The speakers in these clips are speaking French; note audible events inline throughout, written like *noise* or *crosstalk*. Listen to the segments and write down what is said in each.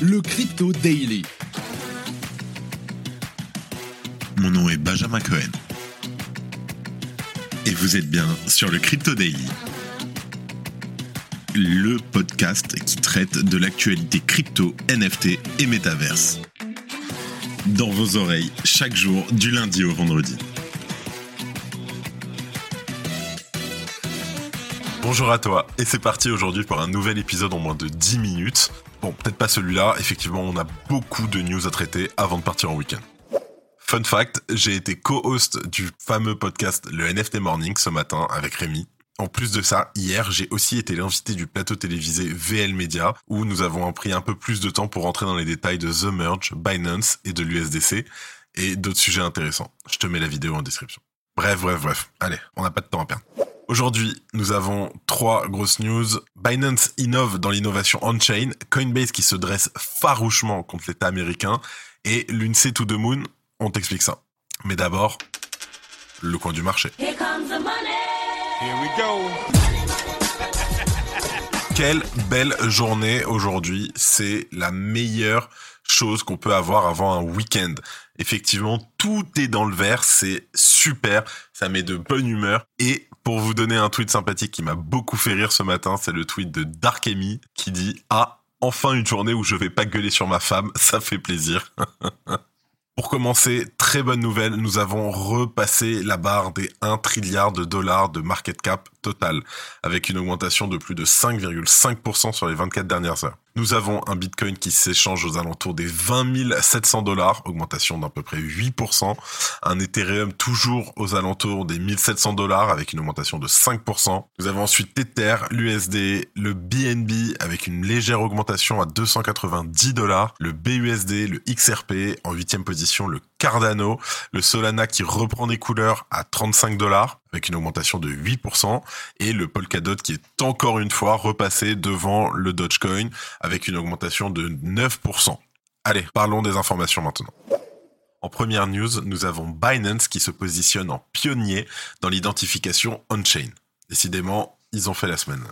le Crypto Daily. Mon nom est Benjamin Cohen. Et vous êtes bien sur le Crypto Daily. Le podcast qui traite de l'actualité crypto, NFT et métaverse. Dans vos oreilles, chaque jour, du lundi au vendredi. Bonjour à toi, et c'est parti aujourd'hui pour un nouvel épisode en moins de 10 minutes. Bon, peut-être pas celui-là, effectivement, on a beaucoup de news à traiter avant de partir en week-end. Fun fact, j'ai été co-host du fameux podcast Le NFT Morning ce matin avec Rémi. En plus de ça, hier, j'ai aussi été l'invité du plateau télévisé VL Media où nous avons pris un peu plus de temps pour rentrer dans les détails de The Merge, Binance et de l'USDC et d'autres sujets intéressants. Je te mets la vidéo en description. Bref, bref, bref. Allez, on n'a pas de temps à perdre. Aujourd'hui, nous avons trois grosses news. Binance innove dans l'innovation on-chain, Coinbase qui se dresse farouchement contre l'État américain et l'UNC to the Moon, on t'explique ça. Mais d'abord, le coin du marché. Here comes the money. Here we go. Quelle belle journée aujourd'hui. C'est la meilleure chose qu'on peut avoir avant un week-end. Effectivement, tout est dans le vert, c'est super, ça met de bonne humeur. Et pour vous donner un tweet sympathique qui m'a beaucoup fait rire ce matin, c'est le tweet de Darkemy qui dit Ah, enfin une journée où je vais pas gueuler sur ma femme, *laughs* ça fait plaisir. *laughs* Pour commencer, très bonne nouvelle, nous avons repassé la barre des 1 trilliard de dollars de market cap total, avec une augmentation de plus de 5,5% sur les 24 dernières heures. Nous avons un Bitcoin qui s'échange aux alentours des 20 700 dollars, augmentation d'à peu près 8%. Un Ethereum toujours aux alentours des 1700 dollars avec une augmentation de 5%. Nous avons ensuite Tether, l'USD, le BNB avec une légère augmentation à 290 dollars, le BUSD, le XRP en huitième position, le Cardano, le Solana qui reprend des couleurs à 35 dollars avec une augmentation de 8% et le Polkadot qui est encore une fois repassé devant le Dogecoin avec une augmentation de 9%. Allez, parlons des informations maintenant. En première news, nous avons Binance qui se positionne en pionnier dans l'identification on-chain. Décidément, ils ont fait la semaine.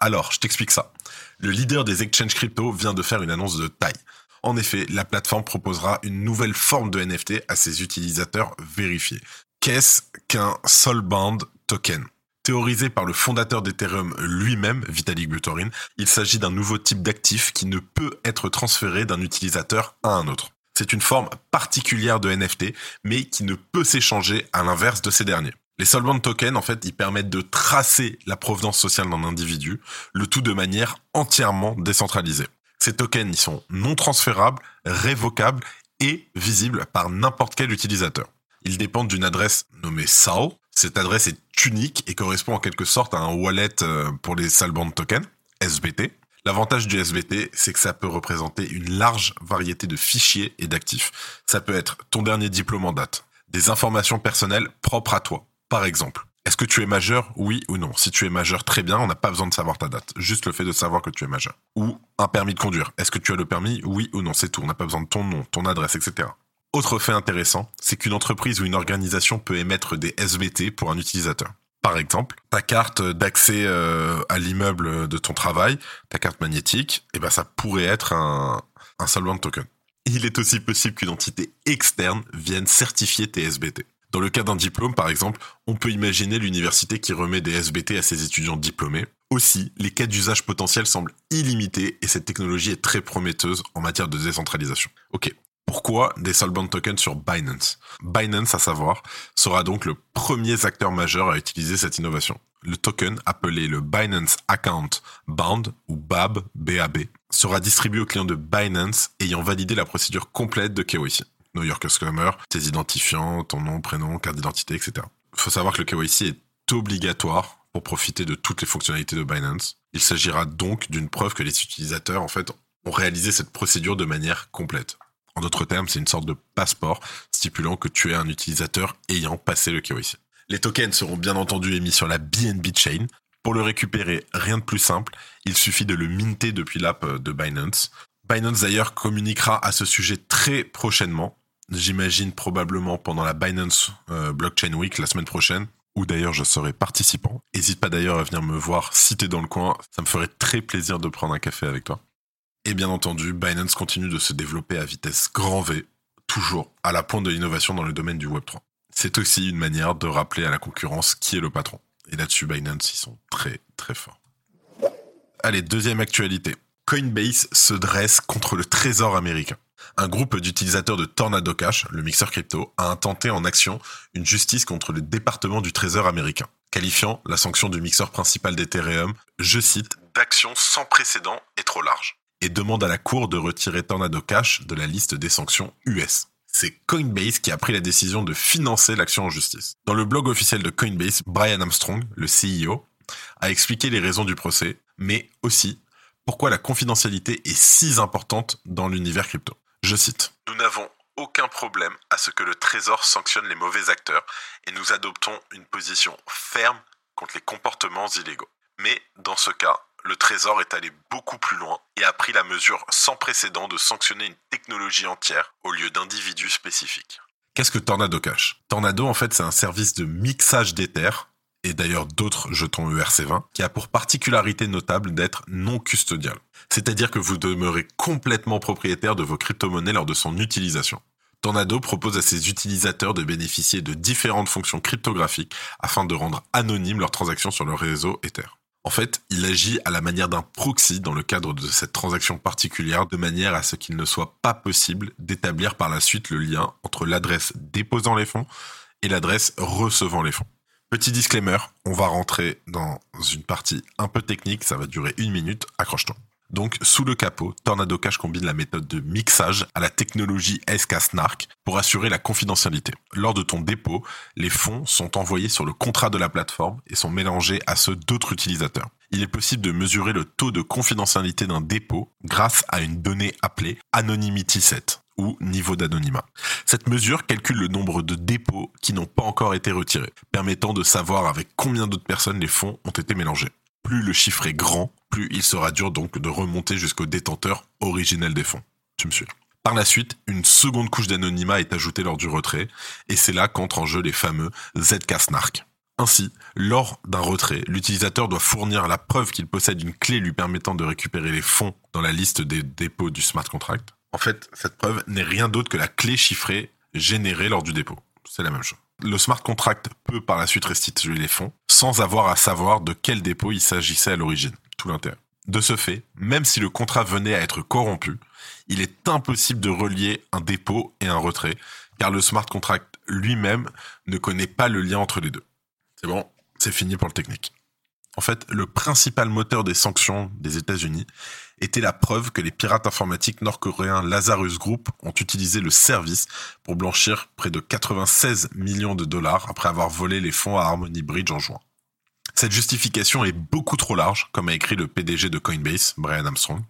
Alors, je t'explique ça. Le leader des exchanges crypto vient de faire une annonce de taille. En effet, la plateforme proposera une nouvelle forme de NFT à ses utilisateurs vérifiés. Qu'est-ce qu'un Soulbound token? Théorisé par le fondateur d'Ethereum lui-même, Vitalik Buterin, il s'agit d'un nouveau type d'actif qui ne peut être transféré d'un utilisateur à un autre. C'est une forme particulière de NFT, mais qui ne peut s'échanger à l'inverse de ces derniers. Les Soulbound tokens, en fait, ils permettent de tracer la provenance sociale d'un individu, le tout de manière entièrement décentralisée. Ces tokens, sont non transférables, révocables et visibles par n'importe quel utilisateur. Ils dépendent d'une adresse nommée SAL. Cette adresse est unique et correspond en quelque sorte à un wallet euh, pour les Soulbound tokens, SBT. L'avantage du SBT, c'est que ça peut représenter une large variété de fichiers et d'actifs. Ça peut être ton dernier diplôme en date, des informations personnelles propres à toi, par exemple. Est-ce que tu es majeur? Oui ou non Si tu es majeur, très bien, on n'a pas besoin de savoir ta date. Juste le fait de savoir que tu es majeur. Ou permis de conduire. Est-ce que tu as le permis? Oui ou non C'est tout. On n'a pas besoin de ton nom, ton adresse, etc. Autre fait intéressant, c'est qu'une entreprise ou une organisation peut émettre des SBT pour un utilisateur. Par exemple, ta carte d'accès euh, à l'immeuble de ton travail, ta carte magnétique, eh ben ça pourrait être un, un Solvent token. Il est aussi possible qu'une entité externe vienne certifier tes SBT. Dans le cas d'un diplôme, par exemple, on peut imaginer l'université qui remet des SBT à ses étudiants diplômés. Aussi, les cas d'usage potentiels semblent illimités et cette technologie est très prometteuse en matière de décentralisation. Ok, pourquoi des Soulbound tokens sur Binance? Binance, à savoir, sera donc le premier acteur majeur à utiliser cette innovation. Le token, appelé le Binance Account Bound, ou BAB, BAB, sera distribué aux clients de Binance ayant validé la procédure complète de KYC. Know Your Customer, tes identifiants, ton nom, prénom, carte d'identité, etc. Il faut savoir que le KYC est obligatoire pour profiter de toutes les fonctionnalités de Binance. Il s'agira donc d'une preuve que les utilisateurs, en fait, ont réalisé cette procédure de manière complète. En d'autres termes, c'est une sorte de passeport stipulant que tu es un utilisateur ayant passé le KYC. Les tokens seront bien entendu émis sur la BNB Chain. Pour le récupérer, rien de plus simple, il suffit de le minter depuis l'app de Binance. Binance d'ailleurs communiquera à ce sujet très prochainement. J'imagine probablement pendant la Binance euh, Blockchain Week la semaine prochaine, où d'ailleurs je serai participant. N'hésite pas d'ailleurs à venir me voir si t'es dans le coin, ça me ferait très plaisir de prendre un café avec toi. Et bien entendu, Binance continue de se développer à vitesse grand V, toujours à la pointe de l'innovation dans le domaine du Web3. C'est aussi une manière de rappeler à la concurrence qui est le patron. Et là-dessus, Binance, ils sont très très forts. Allez, deuxième actualité. Coinbase se dresse contre le trésor américain. Un groupe d'utilisateurs de Tornado Cash, le mixeur crypto, a intenté en action une justice contre le département du trésor américain, qualifiant la sanction du mixeur principal d'Ethereum, je cite, d'action sans précédent et trop large, et demande à la Cour de retirer Tornado Cash de la liste des sanctions US. C'est Coinbase qui a pris la décision de financer l'action en justice. Dans le blog officiel de Coinbase, Brian Armstrong, le CEO, a expliqué les raisons du procès, mais aussi pourquoi la confidentialité est si importante dans l'univers crypto. Je cite. Nous n'avons aucun problème à ce que le Trésor sanctionne les mauvais acteurs et nous adoptons une position ferme contre les comportements illégaux. Mais dans ce cas, le Trésor est allé beaucoup plus loin et a pris la mesure sans précédent de sanctionner une technologie entière au lieu d'individus spécifiques. Qu'est-ce que Tornado Cash Tornado, en fait, c'est un service de mixage d'Ether et d'ailleurs d'autres jetons ERC20, qui a pour particularité notable d'être non custodial. C'est-à-dire que vous demeurez complètement propriétaire de vos crypto-monnaies lors de son utilisation. Tornado propose à ses utilisateurs de bénéficier de différentes fonctions cryptographiques afin de rendre anonymes leurs transactions sur le réseau Ether. En fait, il agit à la manière d'un proxy dans le cadre de cette transaction particulière de manière à ce qu'il ne soit pas possible d'établir par la suite le lien entre l'adresse déposant les fonds et l'adresse recevant les fonds. Petit disclaimer, on va rentrer dans une partie un peu technique, ça va durer une minute, accroche-toi. Donc, sous le capot, Tornado Cash combine la méthode de mixage à la technologie SK-SNARK pour assurer la confidentialité. Lors de ton dépôt, les fonds sont envoyés sur le contrat de la plateforme et sont mélangés à ceux d'autres utilisateurs. Il est possible de mesurer le taux de confidentialité d'un dépôt grâce à une donnée appelée Anonymity Set ou niveau d'anonymat. Cette mesure calcule le nombre de dépôts qui n'ont pas encore été retirés, permettant de savoir avec combien d'autres personnes les fonds ont été mélangés. Plus le chiffre est grand, plus il sera dur donc de remonter jusqu'au détenteur originel des fonds. Tu me suis. Par la suite, une seconde couche d'anonymat est ajoutée lors du retrait, et c'est là qu'entrent en jeu les fameux ZK Snark. Ainsi, lors d'un retrait, l'utilisateur doit fournir la preuve qu'il possède une clé lui permettant de récupérer les fonds dans la liste des dépôts du smart contract. En fait, cette preuve n'est rien d'autre que la clé chiffrée générée lors du dépôt. C'est la même chose. Le smart contract peut par la suite restituer les fonds sans avoir à savoir de quel dépôt il s'agissait à l'origine. Tout l'intérêt. De ce fait, même si le contrat venait à être corrompu, il est impossible de relier un dépôt et un retrait, car le smart contract lui-même ne connaît pas le lien entre les deux. C'est bon, c'est fini pour le technique. En fait, le principal moteur des sanctions des États-Unis était la preuve que les pirates informatiques nord-coréens Lazarus Group ont utilisé le service pour blanchir près de 96 millions de dollars après avoir volé les fonds à Harmony Bridge en juin. Cette justification est beaucoup trop large, comme a écrit le PDG de Coinbase, Brian Armstrong.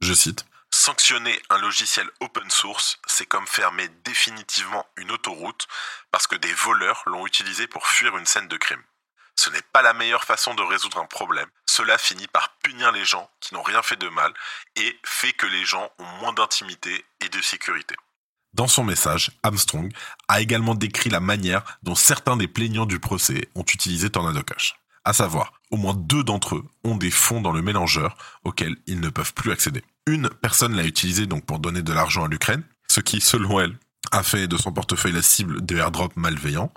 Je cite Sanctionner un logiciel open source, c'est comme fermer définitivement une autoroute parce que des voleurs l'ont utilisé pour fuir une scène de crime. Ce n'est pas la meilleure façon de résoudre un problème. Cela finit par punir les gens qui n'ont rien fait de mal et fait que les gens ont moins d'intimité et de sécurité. Dans son message, Armstrong a également décrit la manière dont certains des plaignants du procès ont utilisé Tornado Cash. À savoir, au moins deux d'entre eux ont des fonds dans le mélangeur auxquels ils ne peuvent plus accéder. Une personne l'a utilisé donc pour donner de l'argent à l'Ukraine, ce qui, selon elle, a fait de son portefeuille la cible de airdrops malveillants.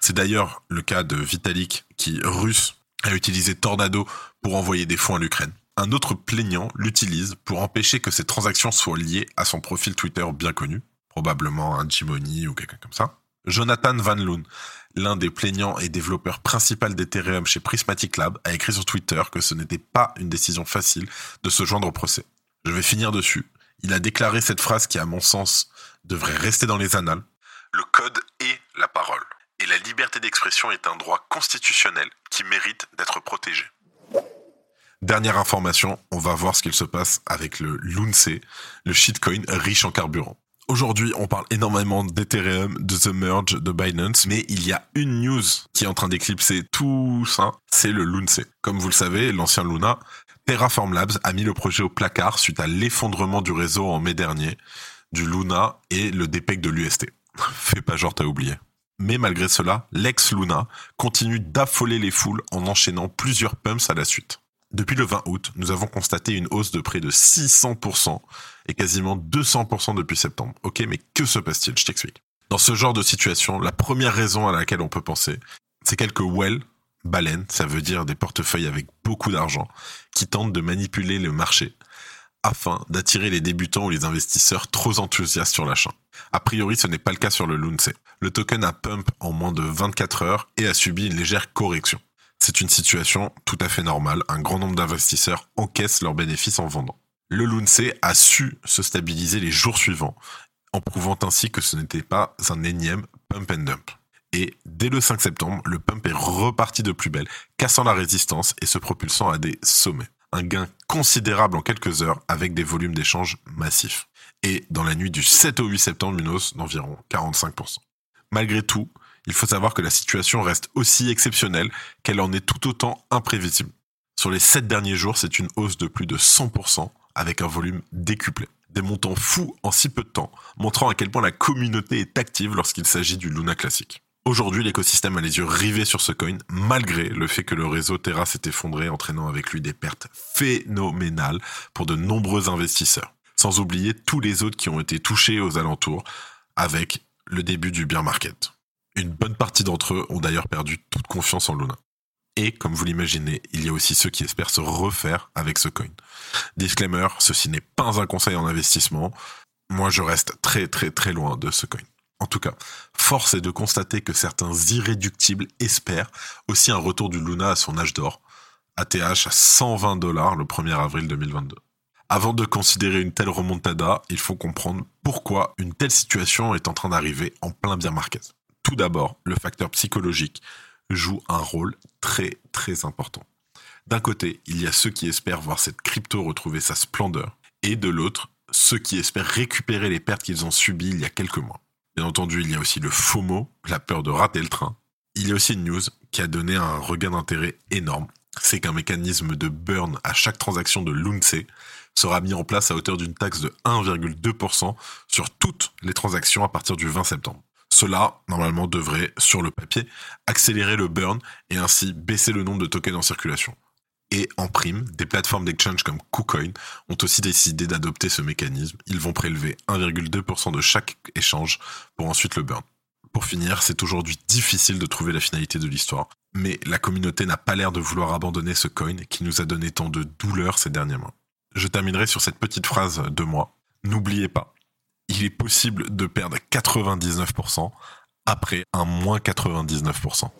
C'est d'ailleurs le cas de Vitalik qui, russe, a utilisé Tornado pour envoyer des fonds à l'Ukraine. Un autre plaignant l'utilise pour empêcher que ces transactions soient liées à son profil Twitter bien connu, probablement un Jimony ou quelqu'un comme ça. Jonathan Van Loon, l'un des plaignants et développeurs principaux d'Ethereum chez Prismatic Lab, a écrit sur Twitter que ce n'était pas une décision facile de se joindre au procès. Je vais finir dessus. Il a déclaré cette phrase qui, à mon sens, devrait rester dans les annales. Le code est la parole. Et la liberté d'expression est un droit constitutionnel qui mérite d'être protégé. Dernière information, on va voir ce qu'il se passe avec le Lunce, le shitcoin riche en carburant. Aujourd'hui, on parle énormément d'Ethereum, de The Merge, de Binance, mais il y a une news qui est en train d'éclipser tout ça, c'est le Lunce. Comme vous le savez, l'ancien Luna, Terraform Labs a mis le projet au placard suite à l'effondrement du réseau en mai dernier du Luna et le DPEG de l'UST. *laughs* Fais pas genre t'as oublié. Mais malgré cela, l'ex-Luna continue d'affoler les foules en enchaînant plusieurs pumps à la suite. Depuis le 20 août, nous avons constaté une hausse de près de 600% et quasiment 200% depuis septembre. Ok, mais que se passe-t-il? Je t'explique. Dans ce genre de situation, la première raison à laquelle on peut penser, c'est quelques whales, baleines, ça veut dire des portefeuilles avec beaucoup d'argent, qui tentent de manipuler le marché afin d'attirer les débutants ou les investisseurs trop enthousiastes sur l'achat. A priori, ce n'est pas le cas sur le Lunce. Le token a pump en moins de 24 heures et a subi une légère correction. C'est une situation tout à fait normale. Un grand nombre d'investisseurs encaissent leurs bénéfices en vendant. Le Lunce a su se stabiliser les jours suivants, en prouvant ainsi que ce n'était pas un énième pump and dump. Et dès le 5 septembre, le pump est reparti de plus belle, cassant la résistance et se propulsant à des sommets un gain considérable en quelques heures avec des volumes d'échanges massifs. Et dans la nuit du 7 au 8 septembre, une hausse d'environ 45%. Malgré tout, il faut savoir que la situation reste aussi exceptionnelle qu'elle en est tout autant imprévisible. Sur les 7 derniers jours, c'est une hausse de plus de 100% avec un volume décuplé. Des montants fous en si peu de temps, montrant à quel point la communauté est active lorsqu'il s'agit du Luna classique. Aujourd'hui, l'écosystème a les yeux rivés sur ce coin, malgré le fait que le réseau Terra s'est effondré, entraînant avec lui des pertes phénoménales pour de nombreux investisseurs. Sans oublier tous les autres qui ont été touchés aux alentours avec le début du bear market. Une bonne partie d'entre eux ont d'ailleurs perdu toute confiance en Luna. Et comme vous l'imaginez, il y a aussi ceux qui espèrent se refaire avec ce coin. Disclaimer, ceci n'est pas un conseil en investissement. Moi, je reste très très très loin de ce coin. En tout cas, force est de constater que certains irréductibles espèrent aussi un retour du Luna à son âge d'or, ATH à 120 dollars le 1er avril 2022. Avant de considérer une telle remontada, il faut comprendre pourquoi une telle situation est en train d'arriver en plein bien market. Tout d'abord, le facteur psychologique joue un rôle très très important. D'un côté, il y a ceux qui espèrent voir cette crypto retrouver sa splendeur, et de l'autre, ceux qui espèrent récupérer les pertes qu'ils ont subies il y a quelques mois. Bien entendu, il y a aussi le FOMO, la peur de rater le train. Il y a aussi une news qui a donné un regain d'intérêt énorme. C'est qu'un mécanisme de burn à chaque transaction de Lunce sera mis en place à hauteur d'une taxe de 1,2% sur toutes les transactions à partir du 20 septembre. Cela, normalement, devrait, sur le papier, accélérer le burn et ainsi baisser le nombre de tokens en circulation. Et en prime, des plateformes d'exchange comme KuCoin ont aussi décidé d'adopter ce mécanisme. Ils vont prélever 1,2% de chaque échange pour ensuite le burn. Pour finir, c'est aujourd'hui difficile de trouver la finalité de l'histoire, mais la communauté n'a pas l'air de vouloir abandonner ce coin qui nous a donné tant de douleurs ces derniers mois. Je terminerai sur cette petite phrase de moi. N'oubliez pas, il est possible de perdre 99% après un moins 99%.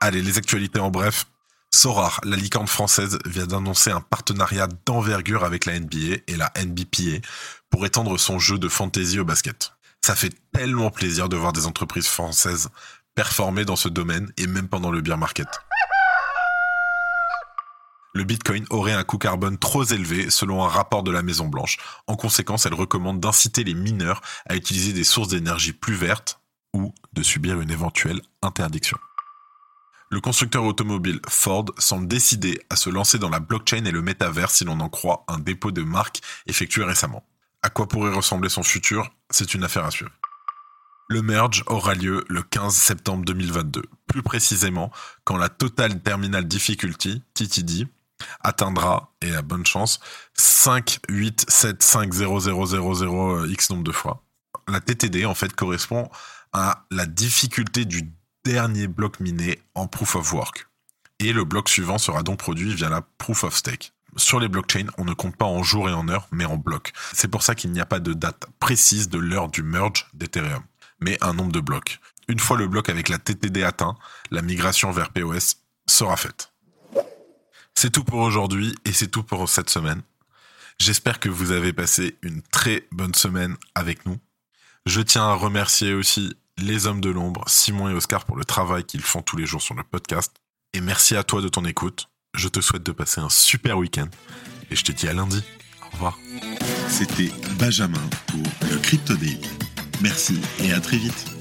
Allez, les actualités en bref, Sorar, la licorne française, vient d'annoncer un partenariat d'envergure avec la NBA et la NBPA pour étendre son jeu de fantasy au basket. Ça fait tellement plaisir de voir des entreprises françaises performer dans ce domaine et même pendant le beer market. Le Bitcoin aurait un coût carbone trop élevé selon un rapport de la Maison Blanche. En conséquence, elle recommande d'inciter les mineurs à utiliser des sources d'énergie plus vertes ou de subir une éventuelle interdiction. Le constructeur automobile Ford semble décidé à se lancer dans la blockchain et le métavers si l'on en croit un dépôt de marque effectué récemment. À quoi pourrait ressembler son futur? C'est une affaire à suivre. Le merge aura lieu le 15 septembre 2022, plus précisément quand la Total Terminal Difficulty, TTD, atteindra, et à bonne chance, 5, 8, 7, 5, 0, 0, 0, 0, x nombre de fois. La TTD, en fait, correspond à la difficulté du dernier bloc miné en proof of work. Et le bloc suivant sera donc produit via la proof of stake. Sur les blockchains, on ne compte pas en jours et en heures, mais en blocs. C'est pour ça qu'il n'y a pas de date précise de l'heure du merge d'Ethereum, mais un nombre de blocs. Une fois le bloc avec la TTD atteint, la migration vers POS sera faite. C'est tout pour aujourd'hui et c'est tout pour cette semaine. J'espère que vous avez passé une très bonne semaine avec nous. Je tiens à remercier aussi les hommes de l'ombre, Simon et Oscar pour le travail qu'ils font tous les jours sur le podcast. Et merci à toi de ton écoute. Je te souhaite de passer un super week-end. Et je te dis à lundi. Au revoir. C'était Benjamin pour le Crypto Daily. Merci et à très vite.